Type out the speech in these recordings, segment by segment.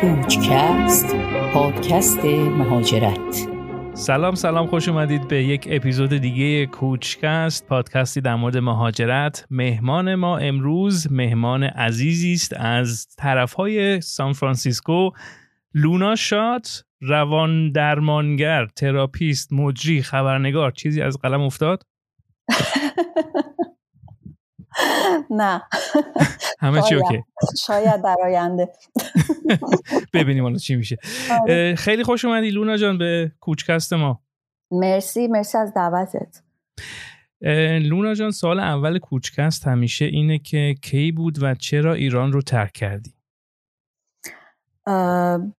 کوچکست پادکست مهاجرت. سلام سلام خوش اومدید به یک اپیزود دیگه کوچکست پادکستی در مورد مهاجرت. مهمان ما امروز مهمان عزیزی است از طرفهای سان فرانسیسکو لونا شات روان درمانگر تراپیست مجری خبرنگار چیزی از قلم افتاد؟ نه. همه چی اوکی. شاید در آینده. ببینیم حالا چی میشه. آره. خیلی خوش اومدی لونا جان به کوچکست ما. مرسی مرسی از دعوتت. لونا جان سال اول کوچکست همیشه اینه که کی بود و چرا ایران رو ترک کردی؟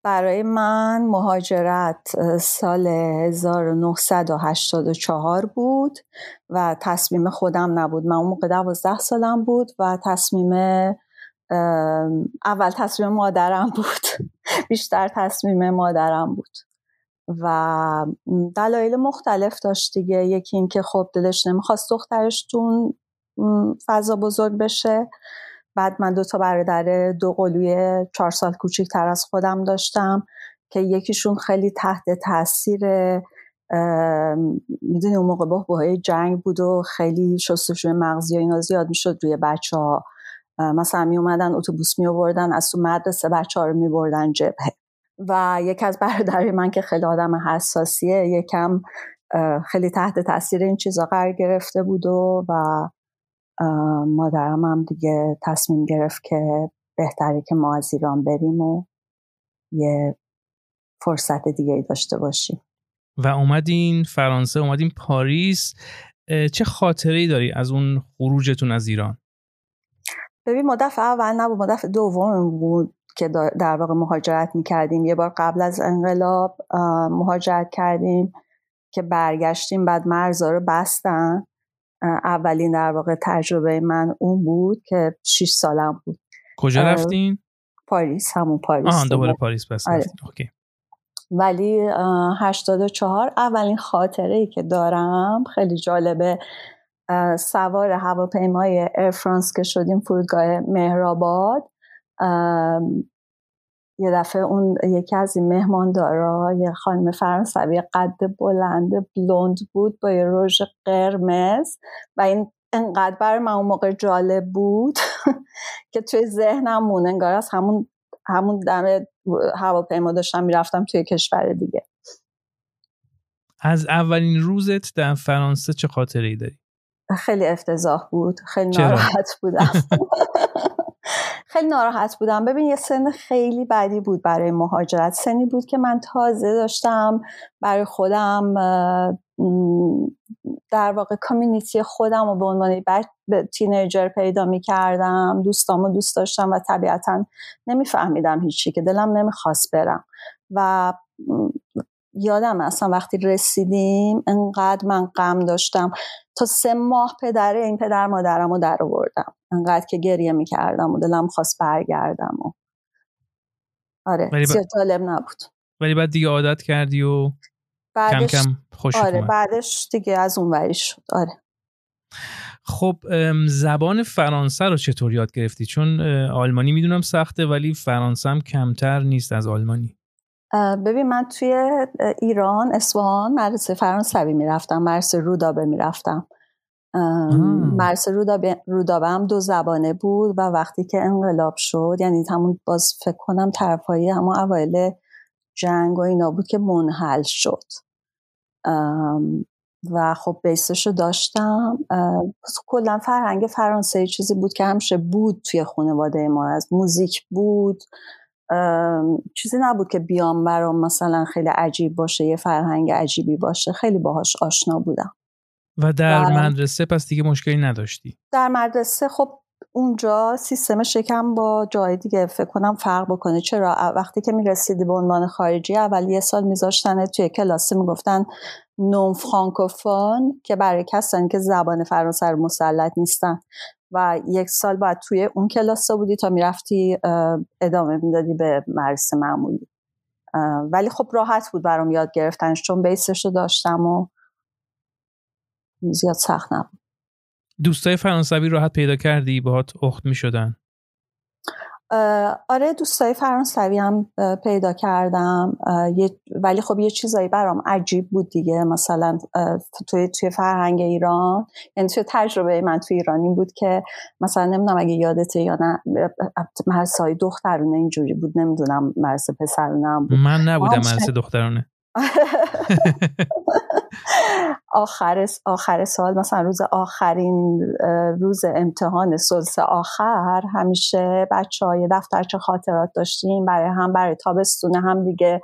برای من مهاجرت سال 1984 بود و تصمیم خودم نبود. من اون موقع دوازده سالم بود و تصمیم اول تصمیم مادرم بود. بیشتر تصمیم مادرم بود. و دلایل مختلف داشت دیگه. یکی اینکه خب دلش نمی‌خواست دخترش تون فضا بزرگ بشه. بعد من دو تا برادر دو قلوی چهار سال کوچیکتر از خودم داشتم که یکیشون خیلی تحت تاثیر می‌دونی اون موقع بحبوهای جنگ بود و خیلی شستشوی مغزی و اینا زیاد می‌شد روی بچه ها مثلا می اومدن اتوبوس می آوردن از تو مدرسه بچه ها رو می بردن جبهه. و یکی از برادرای من که خیلی آدم حساسیه یکم خیلی تحت تاثیر این چیزا قرار گرفته بود و, و مادرم هم دیگه تصمیم گرفت که بهتره که ما از ایران بریم و یه فرصت دیگه داشته باشیم. و اومدین فرانسه اومدین پاریس. چه خاطره ای داری از اون خروجتون از ایران؟ ببین ما دفعه اول نبود ما دفعه دوم بود که در واقع مهاجرت می‌کردیم. یه بار قبل از انقلاب مهاجرت کردیم که برگشتیم بعد مرزا رو بستن. اولین در واقع تجربه من اون بود که 6 سالم بود. کجا رفتین؟ پاریس همون پاریس آه دوباره پاریس بس آره. Okay. ولی 84 اولین خاطره ای که دارم خیلی جالبه. سوار هواپیمای Air France که شدیم فرودگاه مهرآباد. یه دفعه اون یکی از این مهماندارا یه خانم فرانسوی قد بلند بلوند بود با یه رژ قرمز و این انقدر بر من اون موقع جالب بود که توی ذهنم مون انگار از همون همون دم هواپیما داشتم می‌رفتم توی کشور دیگه. از اولین روزت در فرانسه چه خاطره ای داری؟ خیلی افتضاح بود خیلی ناراحت بودم. خیلی ناراحت بودم. ببین یه سن خیلی بدی بود برای مهاجرت. سنی بود که من تازه داشتم برای خودم در واقع کامیونیتی خودم رو به عنوان تینیجر پیدا می کردم دوستام رو دوست داشتم و طبیعتا نمیفهمیدم هیچی که دلم نمی‌خواست برم. و یادم اصلا وقتی رسیدیم انقدر من غم داشتم. تا سه ماه پدره این پدر مادرم رو در آوردم. انقدر که گریه می‌کردم و دلم خواست برگردم و آره ولی جالب نبود. ولی بعد دیگه عادت کردی و بعدش... کم کم خوش آره بعدش دیگه از اون وری شد آره. خب زبان فرانسه رو چطور یاد گرفتی؟ چون آلمانی می‌دونم سخته ولی فرانسه هم کمتر نیست از آلمانی. ببین من توی ایران اصفهان مدرسه فرانسوی می‌رفتم مدرسه رودابه می‌رفتم. مدرسه رودابه هم دو زبانه بود و وقتی که انقلاب شد یعنی همون باز فکر کنم طرفایی همون اوایل جنگ و اینا بود که منحل شد. و خب بیسش رو داشتم. کلا فرهنگ فرانسه چیزی بود که همشه بود توی خانواده ما. از موزیک بود. چیزی نبود که بیام برام مثلا خیلی عجیب باشه یه فرهنگ عجیبی باشه. خیلی باهاش آشنا بودم. و در مدرسه پس دیگه مشکلی نداشتی. در مدرسه خب اونجا سیستم شکم با جای دیگه فکر کنم فرق بکنه. چرا؟ وقتی که می‌رسیدی به عنوان خارجی اول یه سال میذاشتن توی کلاسی می‌گفتن نون فرانکوفون که برای کسانی که زبان فرانسه رو مسلط نیستن. و یک سال بعد توی اون کلاس بودی تا می‌رفتی ادامه می‌دادی به مدرسه معمولی. ولی خب راحت بود برام یاد گرفتنش چون بیسش رو داشتم و زیاد سخت نبود. دوستای فرانسوی راحت پیدا کردی؟ باهات اخت می شدن آره دوستای فرانسوی هم پیدا کردم. ولی خب یه چیزایی برام عجیب بود دیگه. مثلا توی توی فرهنگ ایران یعنی توی تجربه من توی ایران این بود که مثلا نمی‌دونم اگه یادته یا نه مرسای دخترونه اینجوری بود. نمی‌دونم مرس پسرونه بود. من نبودم مرس دخترونه. آخر آخر سال مثلا روز آخرین روز امتحان سلس آخر همیشه بچه های دفترچه خاطرات داشتیم برای هم برای تابستونه هم دیگه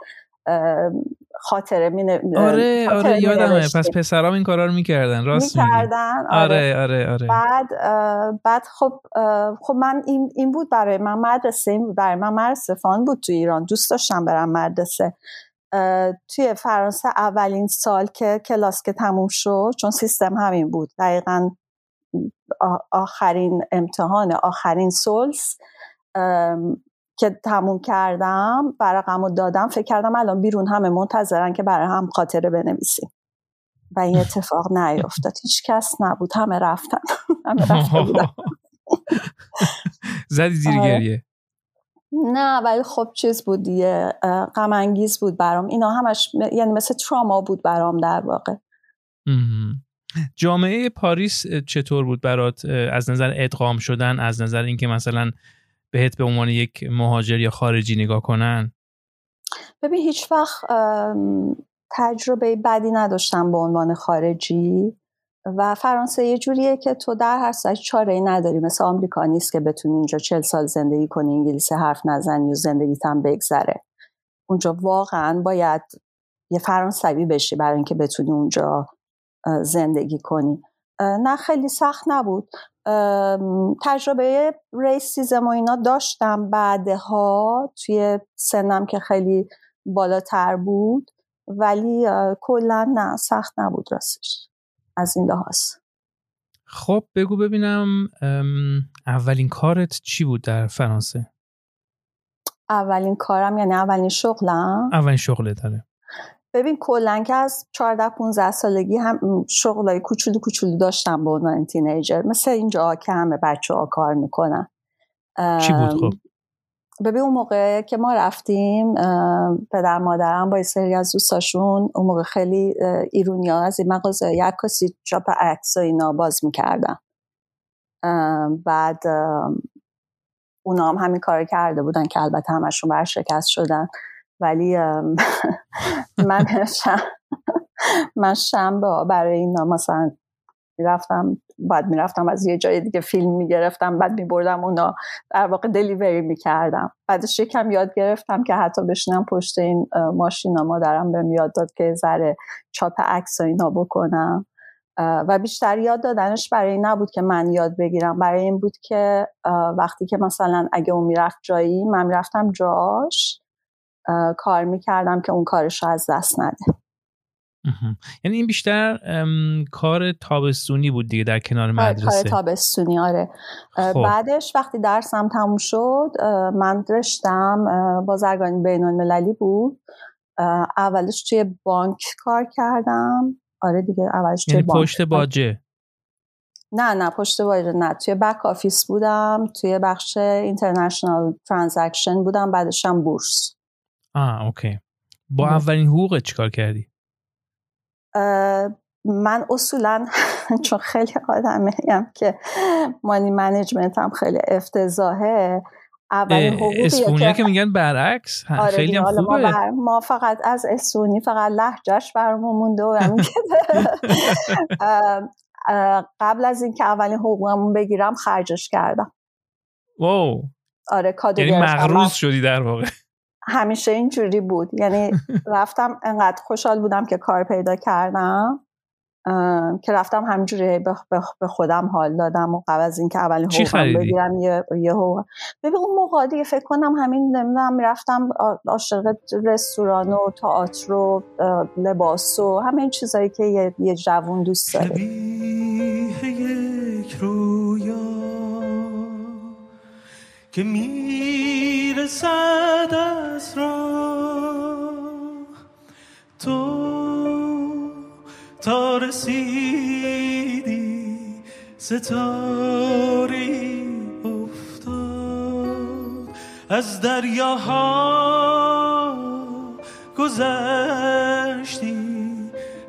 خاطره می آره آره یادمه. پس پسرام این کارا رو می‌کردن راست می‌کردن آره. آره آره بعد بعد خب خب من این این بود برای من مدرسه این بود برای من مدرسه فان بود تو ایران. دوست داشتم برم مدرسه. توی فرانسه اولین سال که کلاس که تموم شد چون سیستم همین بود. دقیقا آخرین امتحان آخرین سلس که تموم کردم برقم رو دادم. فکر کردم الان بیرون همه منتظرن که برای هم خاطره بنویسیم. و این اتفاق نیفتاد هیچ کس نبود. همه رفتن. همه رفته زدی زیر آره. گریه. نه ولی خب چیز بود دیگه غم انگیز بود برام. اینا همش یعنی مثل تراما بود برام در واقع. جامعه پاریس چطور بود برات؟ از نظر ادغام شدن از نظر اینکه مثلا بهت به عنوان یک مهاجر یا خارجی نگاه کنن؟ ببین هیچ وقت تجربه بدی نداشتم به عنوان خارجی. و فرانسه یه جوریه که تو در هر سایت چاره نداری. مثل آمریکا نیست که بتونی اینجا چل سال زندگی کنی انگلیسی حرف نزنی و زندگیت هم بگذره. اونجا واقعا باید یه فرانسوی بشی برای اینکه بتونی اونجا زندگی کنی. نه خیلی سخت نبود. تجربه ریسیزم و اینا داشتم. بعدها توی سنم که خیلی بالاتر بود ولی کلا نه سخت نبود راستش. از این لحاظ. خب بگو ببینم اولین کارت چی بود در فرانسه؟ اولین کارم یعنی اولین شغلم؟ اولین شغله داره ببین کلا که از 14 15 سالگی هم شغلای کوچولو کوچولو داشتم به عنوان تینیجر. مثل اینجا که همه بچه ها کار می‌کنن. چی بود؟ خب. ببین اون موقع که ما رفتیم پدر مادرم با سری از دوستاشون اون موقع خیلی ایرونی ها از این مغازه یک کسی چاپ عکس و اینا باز می‌کردن. بعد اونا هم همین کار کرده بودن که البته همشون برشکست شدن. ولی من من شنبه برای اینا. مثلا می‌رفتم بعد می‌رفتم از یه جای دیگه فیلم می‌گرفتم بعد میبردم اونا. در واقع دلیوری می‌کردم. بعدش یکم یاد گرفتم که حتی بشینم پشت این ماشینا. مادرم بهم یاد داد که ذره چاپ عکس و اینا بکنم. و بیشتر یاد دادنش برای این نبود که من یاد بگیرم. برای این بود که وقتی که مثلا اگه اون می‌رفت جایی من می‌رفتم جاش کار می‌کردم که اون کارش رو از دست نده. یعنی این بیشتر کار تابستونی بود دیگه در کنار آره، مدرسه. کار تابستونی آره. خب. بعدش وقتی درسم تموم شد من رشتم بازرگانی بین المللی بود. اولش توی بانک کار کردم. آره دیگه اولش توی یعنی بانک پشت باجه؟ نه نه پشت باجه نه. توی back office بودم توی بخش international transaction بودم بعدشم بورس. آه okay. با اولین حقوق چیکار کردی؟ من اصولا چون خیلی آدمیم که money management م خیلی افتضاحه اولین حقوقی که میگن برعکس آره خیلی هم خوبه. ما, فقط از اصفهونی فقط لهجه‌ش برامون مونده و قبل از اینکه اولین حقوقمون بگیرم خرجش کردم. واو. آره کادو یعنی مغروز شدی در واقع. همیشه اینجوری بود. یعنی رفتم انقدر خوشحال بودم که کار پیدا کردم که رفتم همینجوری به خودم حال دادم و قبل از اینکه اولین حقوقم بگیرم یه یه حقوق. ببین اون موقع دیگه فکر کنم همین نمی‌دونم می‌رفتم عاشق رستوران و تئاتر و لباس و همه این چیزایی که یه, یه جوون دوست داره. یک رویا که می‌رسد از راه تو تا رسیدی ستاری افتاد. از دریاها گذشتی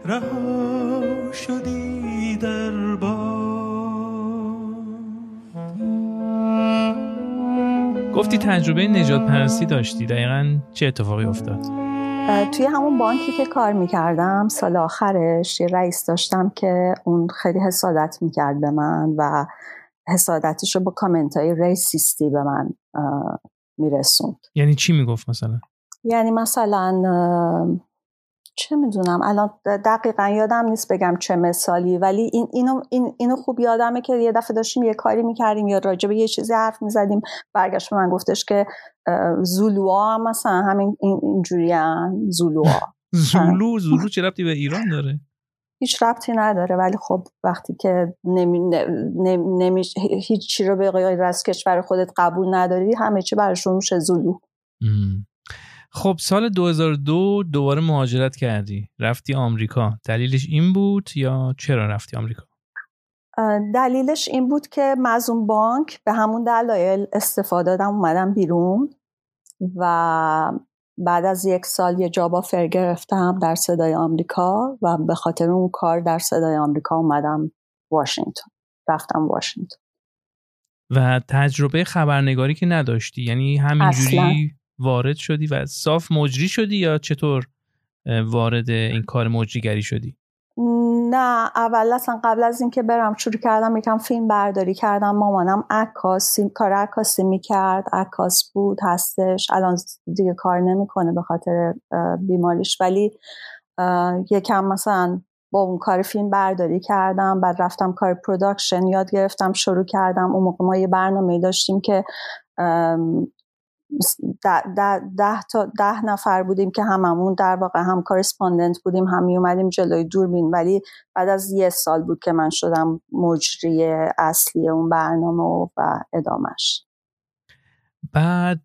رها شدی. گفتی تجربه نجات پرستی داشتی دقیقا چه اتفاقی افتاد؟ توی همون بانکی که کار می‌کردم سال آخرش یه رئیس داشتم که اون خیلی حسادت می‌کرد به من و حسادتش رو با کامنت های ریسیستی به من میرسوند یعنی چی می‌گفت مثلا؟ یعنی مثلا چه می‌دونم الان دقیقا یادم نیست بگم چه مثالی ولی این اینو, این اینو خوب یادمه که یه دفعه داشتیم یه کاری می‌کردیم یا راجع به یه چیزی حرف می‌زدیم برگشت به من گفتش که زولوها هم مثلا همین اینجوری هم زولوها. زولو زولو چه ربطی به ایران داره؟ هیچ ربطی نداره ولی خب وقتی که نمی, نمی, هیچ رو به غیر از کشور خودت قبول نداری همه چی برشون میشه زولو. خب سال 2002 دوباره مهاجرت کردی. رفتی آمریکا. دلیلش این بود یا چرا رفتی آمریکا؟ دلیلش این بود که مزون بانک به همون دلایل استفاده دادم اومدم بیرون و بعد از یک سال یه جاب آفر گرفتم در صدای آمریکا و به خاطر اون کار در صدای آمریکا اومدم واشنگتن. رفتم واشنگتن. و تجربه خبرنگاری که نداشتی یعنی همینجوری وارد شدی و صاف مجری شدی یا چطور وارد این کار مجریگری شدی؟ نه اول اصلا قبل از اینکه برم شروع کردم یکم فیلم برداری کردم. مامانم عکاسی کار عکاسی می‌کرد. عکاس بود هستش. الان دیگه کار نمی‌کنه به خاطر بیماریش. ولی یکم مثلا با اون کار فیلم برداری کردم. بعد رفتم کار production یاد گرفتم شروع کردم. اون موقع ما یه برنامه داشتیم که ده, ده, تا ده نفر بودیم که هممون در واقع هم correspondent بودیم هم می اومدیم جلوی دوربین. ولی بعد از یه سال بود که من شدم مجری اصلی اون برنامه و, و ادامش. بعد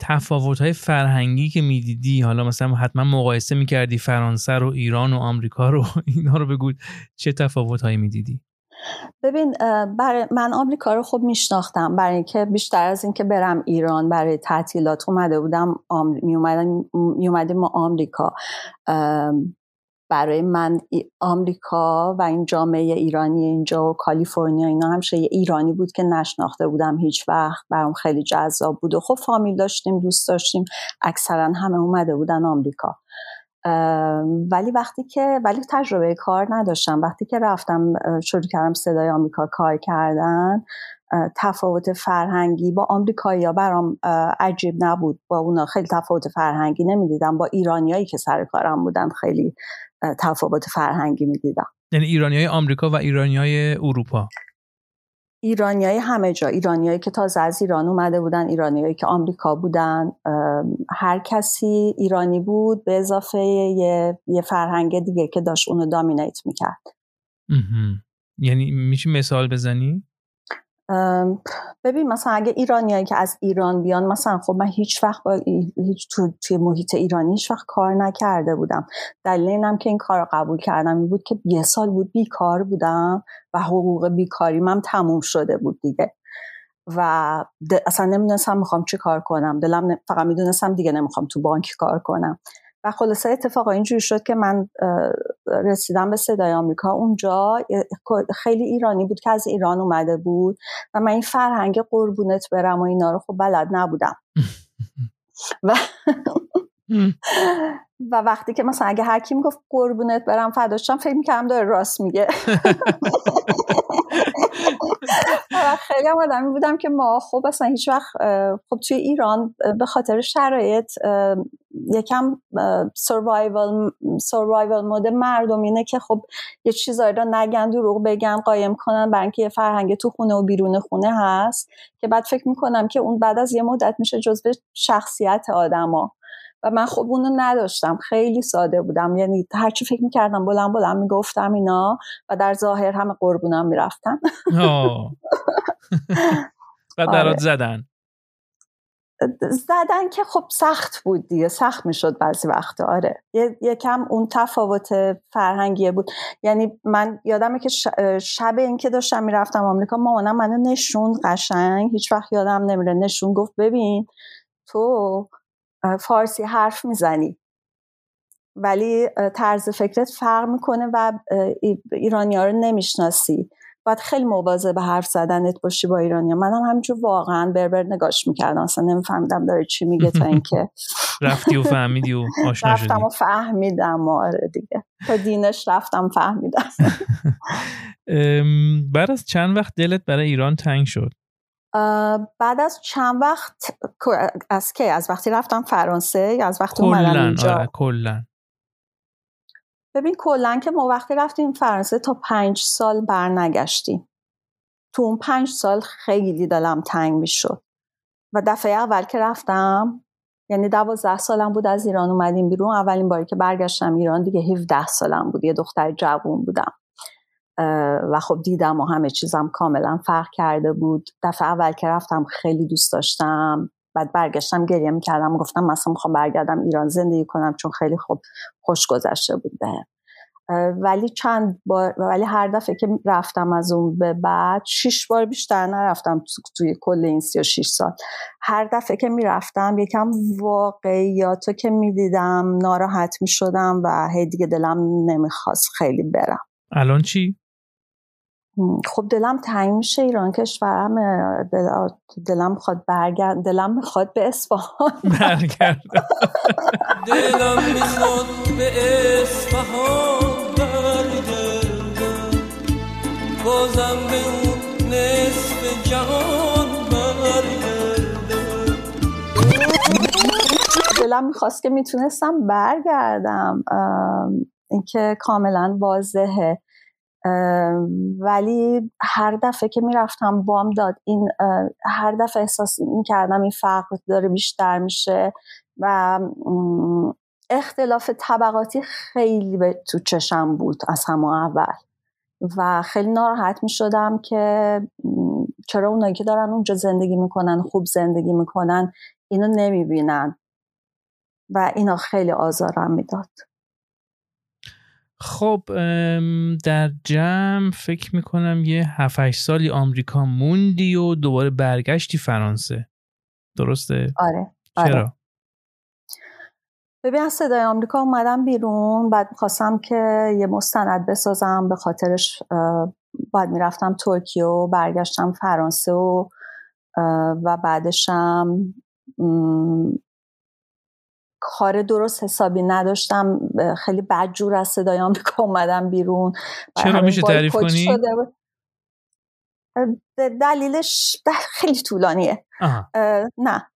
تفاوت های فرهنگی که می‌دیدی حالا مثلا حتما مقایسه می‌کردی فرانسه رو ایران و آمریکا رو اینا رو بگو چه تفاوت هایی می‌دیدی؟ ببین برای من آمریکا رو خوب میشناختم. برای اینکه بیشتر از اینکه برم ایران برای تعطیلات اومده بودم می, اومدیم ما آمریکا. برای من آمریکا و این جامعه ایرانی اینجا و کالیفرنیا اینا همشه یه ایرانی بود که نشناخته بودم هیچ وقت. برام خیلی جذاب بود و خب فامیل داشتیم دوست داشتیم. اکثرا همه اومده بودن آمریکا. ولی وقتی که ولی تجربه کار نداشتم. وقتی که رفتم شروع کردم صدای آمریکا کار کردن تفاوت فرهنگی با آمریکایی برام عجیب نبود. با اونا خیلی تفاوت فرهنگی نمی‌دیدم. با ایرانیایی که سر کارم بودن خیلی تفاوت فرهنگی می‌دیدم. یعنی ایرانی آمریکا و ایرانی اروپا. ایرانیای همه جا ایرانیایی که تازه از ایران اومده بودن ایرانیایی که آمریکا بودن هر کسی ایرانی بود به اضافه یه, یه فرهنگ دیگه که داشت اونو دامینیت می‌کرد یعنی میشه مثال بزنی؟ ببین مثلا اگه ایرانیایی که از ایران بیان مثلا خب من هیچ وقت با هیچ تو توی محیط ایرانی هیچ وقت کار نکرده بودم. دلیل اینم که این کار قبول کردم این بود که یه سال بود بیکار بودم و حقوق بیکاری من تموم شده بود دیگه. و اصلا نمی‌دونستم می‌خوام چی کار کنم. دلم فقط می‌دونستم دیگه نمی‌خوام تو بانک کار کنم. و خلاصه اتفاقا اینجوری شد که من رسیدم به صدای آمریکا. اونجا خیلی ایرانی بود که از ایران اومده بود و من این فرهنگ قربونت برم و اینا رو خب بلد نبودم. و و وقتی که مثلا اگه هر کی می‌گفت قربونت برم فداشم فکر می‌کردم داره راست میگه. خیلی هم آدمی بودم که ما خب اصلا هیچ وقت خب توی ایران به خاطر شرایط یکم سروایول سروایول مود مردم اینه که خب یه چیزایی رو نگن دروغ بگن قایم کنن برای اینکه یه فرهنگ تو خونه و بیرون خونه هست. که بعد فکر می‌کنم که اون بعد از یه مدت میشه جزو شخصیت آدما. و من خب اونو نداشتم. خیلی ساده بودم. یعنی هرچی فکر می‌کردم بلند بلند می‌گفتم اینا و در ظاهر همه قربونم می‌رفتن. و درات آره. زدن. زدن که خب سخت بود دیگه. سخت می‌شد بعضی وقت آره. یکم اون تفاوت فرهنگیه بود. یعنی من یادمه که شب اینکه داشتم می‌رفتم آمریکا مامانم منو نشون قشنگ هیچ وقت یادم نمیره. نشون گفت ببین تو فارسی حرف می‌زنی. ولی طرز فکرت فرق می‌کنه و ایرانی ها رو نمی‌شناسی. باید خیلی به حرف زدنت باشی با ایرانی ها. منم همینجور واقعا بربر نگاش می‌کردم. اصلا نمیفهمیدم داره چی میگه تا اینکه. رفتی و فهمیدی و آشنا رفتم و فهمیدم. آره دیگه. تا دینش رفتم فهمیدم. بعد از چند وقت دلت برای ایران تنگ شد؟ بعد از چند وقت از کی؟ از وقتی رفتم فرانسه یا از وقتی اومدم اینجا؟ آره کلن ببین کلا که ما وقتی رفتیم فرانسه تا پنج سال برنگشتیم. تو اون پنج سال خیلی دلم تنگ می‌شد. و دفعه اول که رفتم یعنی دوازده سالم بود از ایران اومدیم بیرون. اولین باری که برگشتم ایران دیگه 17 سالم بود. یه دختر جوون بودم. و خب دیدم و همه چیزم کاملا فرق کرده بود. دفعه اول که رفتم خیلی دوست داشتم. بعد برگشتم گریه می‌کردم گفتم مثلا می‌خوام برگردم ایران زندگی کنم چون خیلی خوب خوش گذشته بود به ولی چند بار ولی هر دفعه که رفتم از اون به بعد شش بار بیشتر نرفتم توی کل این سی و شیش سال. هر دفعه که می‌رفتم یکم واقعیاتو که می‌دیدم ناراحت می‌شدم و هی دیگه دلم نمی‌خواست خیلی برم. الان چی؟ خب دلم تنگ میشه ایران کشورم دل... دلم می‌خواد برگرد دلم می‌خواد به اصفهان. برگرد. دلم می‌خواد به اصفهان برگردم بازم به اون نصف جهان برگردم دلم می‌خواست که می‌تونستم برگردم اینکه کاملا واضحه. ولی هر دفعه که می‌رفتم بام داد این هر دفعه احساس می‌کردم این فرق داره بیشتر میشه و اختلاف طبقاتی خیلی به تو چشم بود از همه اول و خیلی ناراحت می شدم که چرا اونایی که دارن اونجا زندگی می‌کنن خوب زندگی می‌کنن اینو نمی‌بینن و اینا خیلی آزارم می‌داد. خب در جمع فکر می‌کنم یه 7 سالی آمریکا موندی و دوباره برگشتی فرانسه درسته؟ آره, آره. چرا؟ ببین از صدای آمریکا اومدم بیرون بعد خواستم که یه مستند بسازم به خاطرش باید می‌رفتم ترکیه و برگشتم فرانسه و و بعدشم کار درست حسابی نداشتم. خیلی بدجور از صدای آمریکا اومدم بیرون. چرا میشه تعریف کنی؟ دلیلش خیلی طولانیه. نه.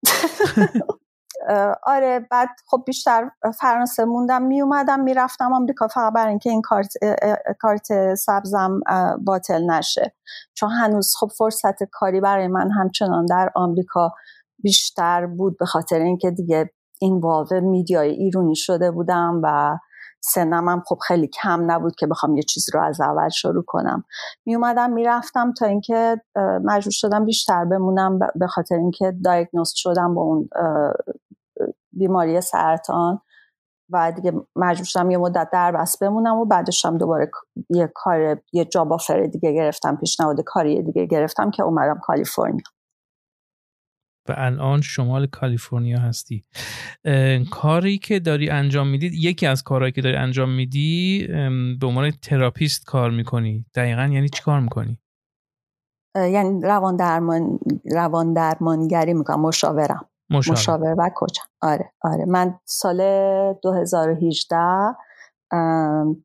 آره بعد خب بیشتر فرانسه موندم می اومدم می‌رفتم آمریکا فقط برای اینکه این کارت کارت سبزم باطل نشه. چون هنوز خب فرصت کاری برای من همچنان در آمریکا بیشتر بود به خاطر اینکه دیگه این واقع میدیای ایرونی شده بودم و سنم هم خب خیلی کم نبود که بخوام یه چیزی رو از اول شروع کنم. می اومدم می‌رفتم تا اینکه مجبور شدم بیشتر بمونم به خاطر اینکه دایگنوست شدم با اون بیماری سرطان و دیگه مجبور شدم یه مدت در بس بمونم و بعدش هم دوباره یه کار یه جاب آفر دیگه گرفتم پیشنهاد کاری دیگه گرفتم که اومدم کالیفرنیا. و الان شمال کالیفرنیا هستی. کاری که داری انجام میدی یکی از کارهایی که داری انجام میدی به عنوان therapist کار می‌کنی. دقیقا یعنی چی کار می‌کنی؟ یعنی روان درمان روان درمانگری می‌کنم مشاورم. مشاور, مشاور و coach م. آره آره. من سال 2018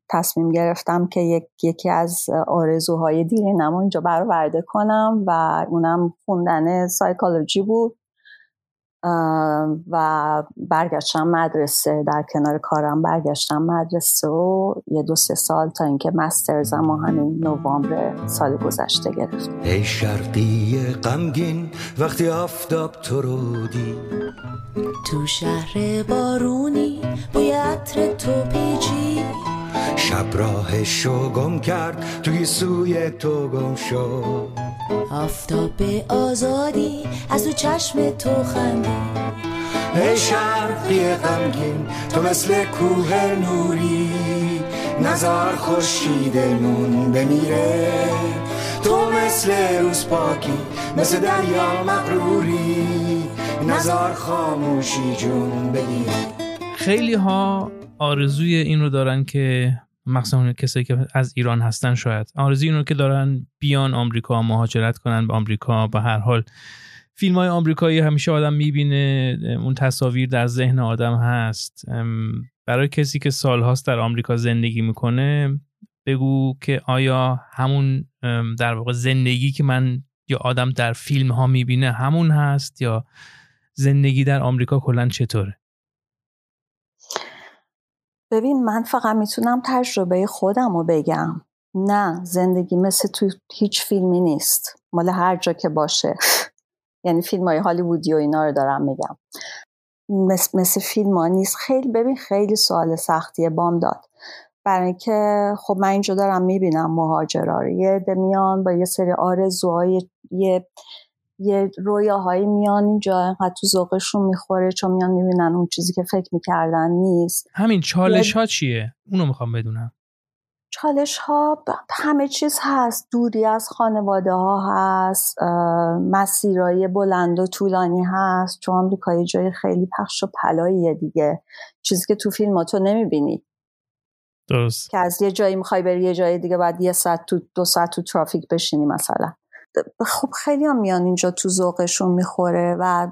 تصمیم گرفتم که یک، یکی از آرزوهای دیرینم اینجا برآورده کنم و اونم خوندن سایکولوژی بود. و برگشتم مدرسه. در کنار کارم برگشتم مدرسه و یه دو سه سال تا اینکه master's م و همین نوامبر سال گذشته گرفت ای شرقی غمگین وقتی آفتاب تو رو تو شهر بارونی بوی عطر تو پیچی شب راهشو گم کرد توی سوی تو گم شد. آفتاب آزادی از تو چشم تو خندی. ای شرقی غمگین تو مثل کوه نوری. نزار خورشید نون بمیره. تو مثل روز پاکی مثل دریا مغروری. نزار خاموشی جون بگیری خیلی ها آرزوی این رو دارن که مخصوصا کسایی که از ایران هستن شاید. آرزوی این رو که دارن بیان آمریکا مهاجرت کنن به آمریکا به هر حال. فیلم های آمریکایی همیشه آدم می‌بینه اون تصاویر در ذهن آدم هست. برای کسی که سالهاست در آمریکا زندگی می‌کنه بگو که آیا همون در واقع زندگی که من یا آدم در فیلم ها می‌بینه همون هست یا زندگی در آمریکا کلا چطوره؟ ببین من فقط می‌تونم تجربه خودم رو بگم. نه زندگی مثل تو هیچ فیلمی نیست. مال هر جا که باشه. یعنی فیلم های هالیوودی و اینا رو دارم میگم. مثل, مثل فیلم ها نیست. خیلی ببین خیلی سوال سختیه بام داد. برای اینکه خب من اینجا دارم می‌بینم مهاجرا یه میان با یه سری آرزوهای یه یه رویاهایی میان اینجا انقدر تو ذوقشون می‌خوره چون میان می‌بینن اون چیزی که فکر می‌کردن نیست. همین چالش ها چیه؟ اونو می‌خوام بدونم. چالش ها همه چیز هست. دوری از خانواده ها هست مسیرهای بلند و طولانی هست. چون آمریکا جای خیلی پخش و پلاییه دیگه. چیزی که تو فیلم ها تو نمی‌بینی. درست. که از یه جایی می‌خوای بری یه جای دیگه بعد یه ساعت تو دو ساعت تو ترافیک بشینی مثلا. خب خیلی هم میان اینجا تو ذوقشون می‌خوره و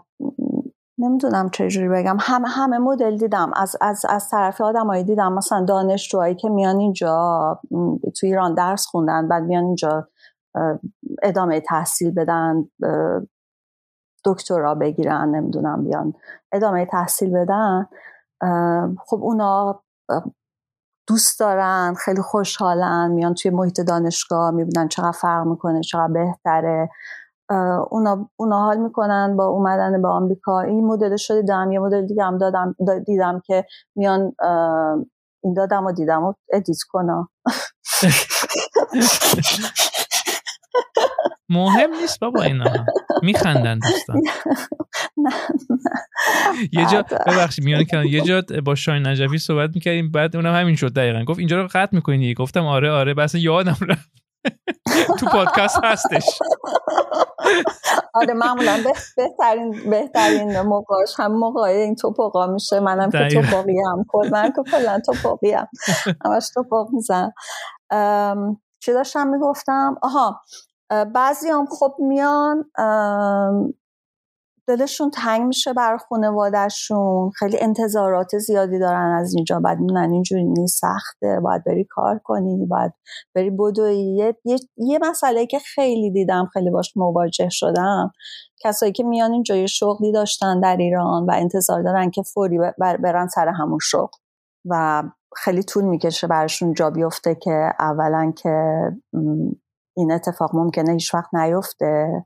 نمی‌دونم چجوری بگم. همه همه مدل دیدم. از از از طرف آدمایی دیدم. مثلا دانشجوهایی که میان اینجا تو ایران درس خوندن بعد میان اینجا ادامه تحصیل بدن دکترا بگیرن نمی‌دونم بیان ادامه تحصیل بدن. خب اونا دوست دارن خیلی خوشحالن میان توی محیط دانشگاه می‌بینن چقدر فرق می‌کنه چقدر بهتره. اونا, اونا حال می‌کنن با اومدن به آمریکا. این مدل شده دیدم یه مدل دیگه هم دادم دیدم که میان این دادم و دیدم و ادیت کنم. مهم نیست بابا اینا. میخندن دوستان. یه جا ببخشید میان کنن یه جا با شاین نجفی صحبت می‌کردیم بعد اونم همین شد دقیقا. گفت اینجا رو قطع می‌کنی گفتم آره آره. بس یادم رفت. تو پادکست هستش. آره معمولا بهترین بهترین موقعش هم موقع این توپقا میشه. منم که توپقی هم کل من که کلا توپقی هم همش توپق میزن چی داشتم می‌گفتم. آها بعضی هم خب میان دلشون تنگ میشه بر خانوادهشون. خیلی انتظارات زیادی دارن از اینجا. بعد می‌دونن اینجوری نیست سخته باید بری کار کنی باید بری بدوی. یه،, یه،, یه مسئله که خیلی دیدم خیلی باش مواجه شدم کسایی که میان اینجا یه شغلی داشتن در ایران و انتظار دارن که فوری برن سر همون شغل. و خیلی طول می‌کشه براشون جا بیفته که اولا که این اتفاق ممکنه هیچ وقت نیفته.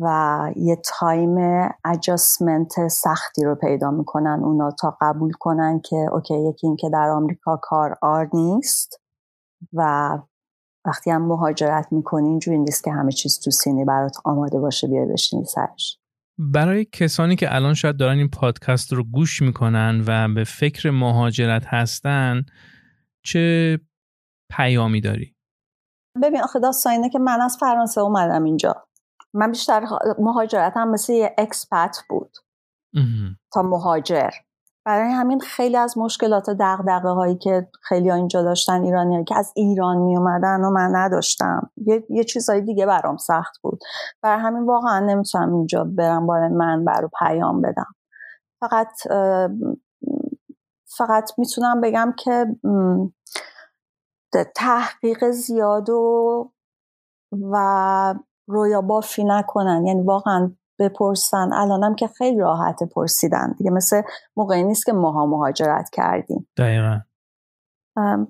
و یه time adjustment سختی رو پیدا می‌کنن اونا تا قبول کنن که okay یکی این که در آمریکا کار عار نیست و وقتی هم مهاجرت می‌کنی اینجوری نیست که همه چیز تو سینی برات آماده باشه بیای بشینی سرش. برای کسانی که الان شاید دارن این پادکست رو گوش می‌کنن و به فکر مهاجرت هستن چه پیامی داری؟ ببین آخه داستان اینه که من از فرانسه اومدم اینجا. من بیشتر مهاجرتم مثل یه اکسپت بود. تا مهاجر. برای همین خیلی از مشکلات دقدقه هایی که خیلی ها اینجا داشتن ایرانی که از ایران می اومدن و من نداشتم. یه, یه چیزهای دیگه برام سخت بود. برای همین واقعا نمی‌تونم اینجا برم با من برای پیام بدم. فقط فقط می‌تونم بگم که تحقیق زیاد و و رویا بافی نکنن. یعنی واقعا بپرسن. الانم که خیلی راحت پرسیدن. دیگه مثل موقعی نیست که ماها مهاجرت کردیم. دقیقا.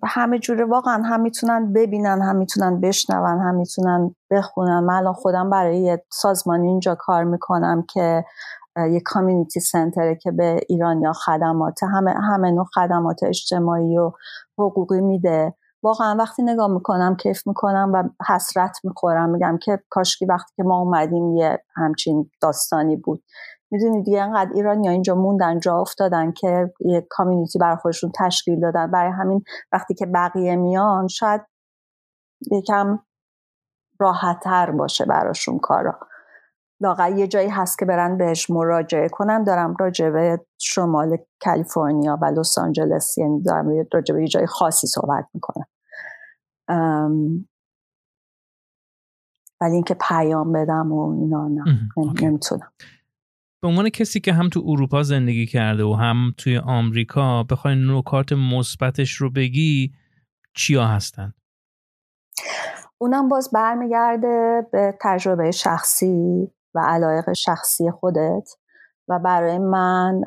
همه جوره واقعا هم می‌تونن ببینن هم می‌تونن بشنون هم می‌تونن بخونن. من الان خودم برای یه سازمانی اینجا کار می‌کنم که یک کامیونیتی سنتره که به ایرانیا خدمات همه همه نوع خدمات اجتماعی و حقوقی میده. واقعا وقتی نگاه می‌کنم کیف می‌کنم و حسرت می‌خورم. میگم که کاشکی وقتی که ما اومدیم یه همچین داستانی بود. می‌دونید دیگه انقدر ایران یا اینجا موندن جا افتادن که یه کامیونیتی بر خودشون تشکیل دادن. برای همین وقتی که بقیه میان شاید یکم راحتتر باشه براشون کارا. لاغر یه جایی هست که برن بهش مراجعه کنم دارم راجع به شمال کالیفرنیا و لس آنجلس یعنی دارم راجع به یه جای خاصی صحبت می‌کنم. ولی اینکه پیام بدم و اینا نه. نمی‌تونم. به عنوان کسی که هم تو اروپا زندگی کرده و هم توی آمریکا بخوای نکات مثبتش رو بگی چیا هستن؟ اونم باز برمیگرده به تجربه شخصی. و علایق شخصی خودت. و برای من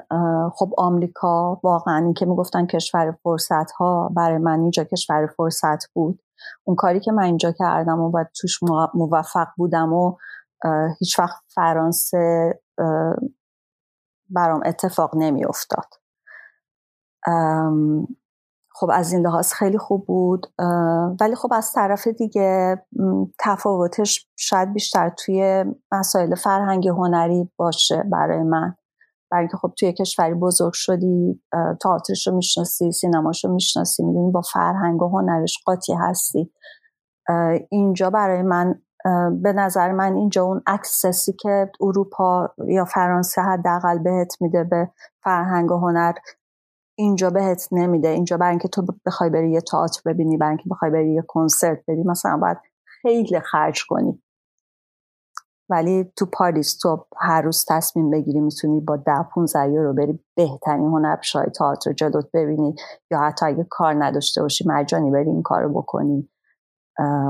خب آمریکا واقعا که می‌گفتن کشور فرصت ها برای من اینجا کشور فرصت بود. اون کاری که من اینجا کردم و توش موفق بودم و هیچ وقت فرانسه برام اتفاق نمی افتاد خب از این لحاظ خیلی خوب بود ولی خب از طرف دیگه تفاوتش شاید بیشتر توی مسائل فرهنگی هنری باشه برای من. برای که خب توی کشوری بزرگ شدی تئاترش رو می‌شناسی سینماش رو می‌شناسی می‌دونی با فرهنگ و هنرش قاطی هستی. اینجا برای من به نظر من اینجا اون اکسسی که اروپا یا فرانسه حداقل بهت میده به فرهنگ و هنر اینجا بهت نمیده اینجا برای اینکه تو بخوای بری یه تئاتر ببینی برای اینکه بخوای بری یه کنسرت بدی مثلا باید خیلی خرج کنی. ولی تو پاریس تو هر روز تصمیم بگیری می‌تونی با ده 15 یورو بری بهترین هنرپیشه‌های تئاتر جلوت ببینی. یا حتی اگه کار نداشته باشی مجانی بری این کارو بکنی.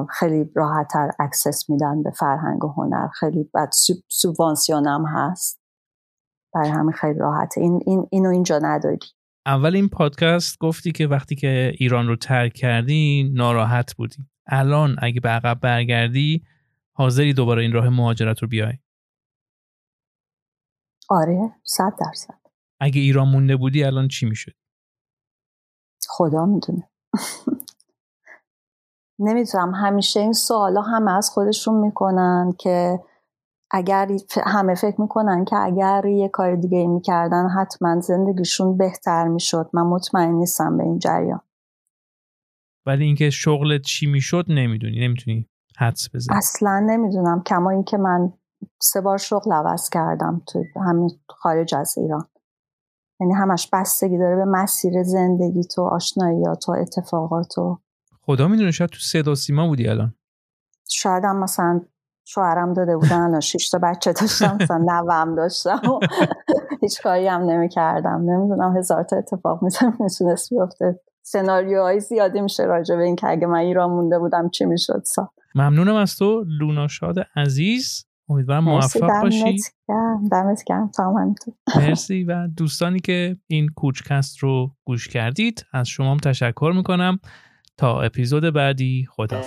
خیلی راحتتر access میدن به فرهنگ و هنر. خیلی بعد سوبانسیون هم هست. برای همین خیلی راحته. این, این اینو اینجا نداری. اول این پادکست گفتی که وقتی که ایران رو ترک کردی ناراحت بودی. الان اگه به عقب برگردی حاضری دوباره این راه مهاجرت رو بیای. آره صد درصد. اگه ایران مونده بودی الان چی می‌شد؟ خدا می‌دونه. نمی‌تونم همیشه این سوالا همه از خودشون می‌کنن که اگر همه فکر می‌کنن که اگر یه کار دیگه ای می‌کردن حتما زندگیشون بهتر می‌شد. من مطمئن نیستم به این جریان. ولی اینکه شغل چی می‌شد نمی‌دونی نمی‌تونی حدس بزنی. اصلا نمی‌دونم کما اینکه من سه بار شغل عوض کردم تو همین خارج از ایران. یعنی همش بستگی داره به مسیر زندگی تو آشناییات و اتفاقات و خدا می‌دونه شاید تو صدا سیما بودی الان. شاید هم مثلا شوهرم داده بودن الان شش تا بچه داشتم مثلا نوام داشتم. و هیچ کاری هم نمی کردم نمی‌دونم هزار تا اتفاق می‌تونست بیفته. سناریوهای زیادی میشه راجع به این که اگه من ایران مونده بودم چی می‌شد سا. ممنونم از تو لونا شاد عزیز. امیدوارم موفق باشی. دمت گرم. مرسی و دوستانی که این کوچکست رو گوش کردید از شما هم تشکر می‌کنم. تا اپیزود بعدی خدا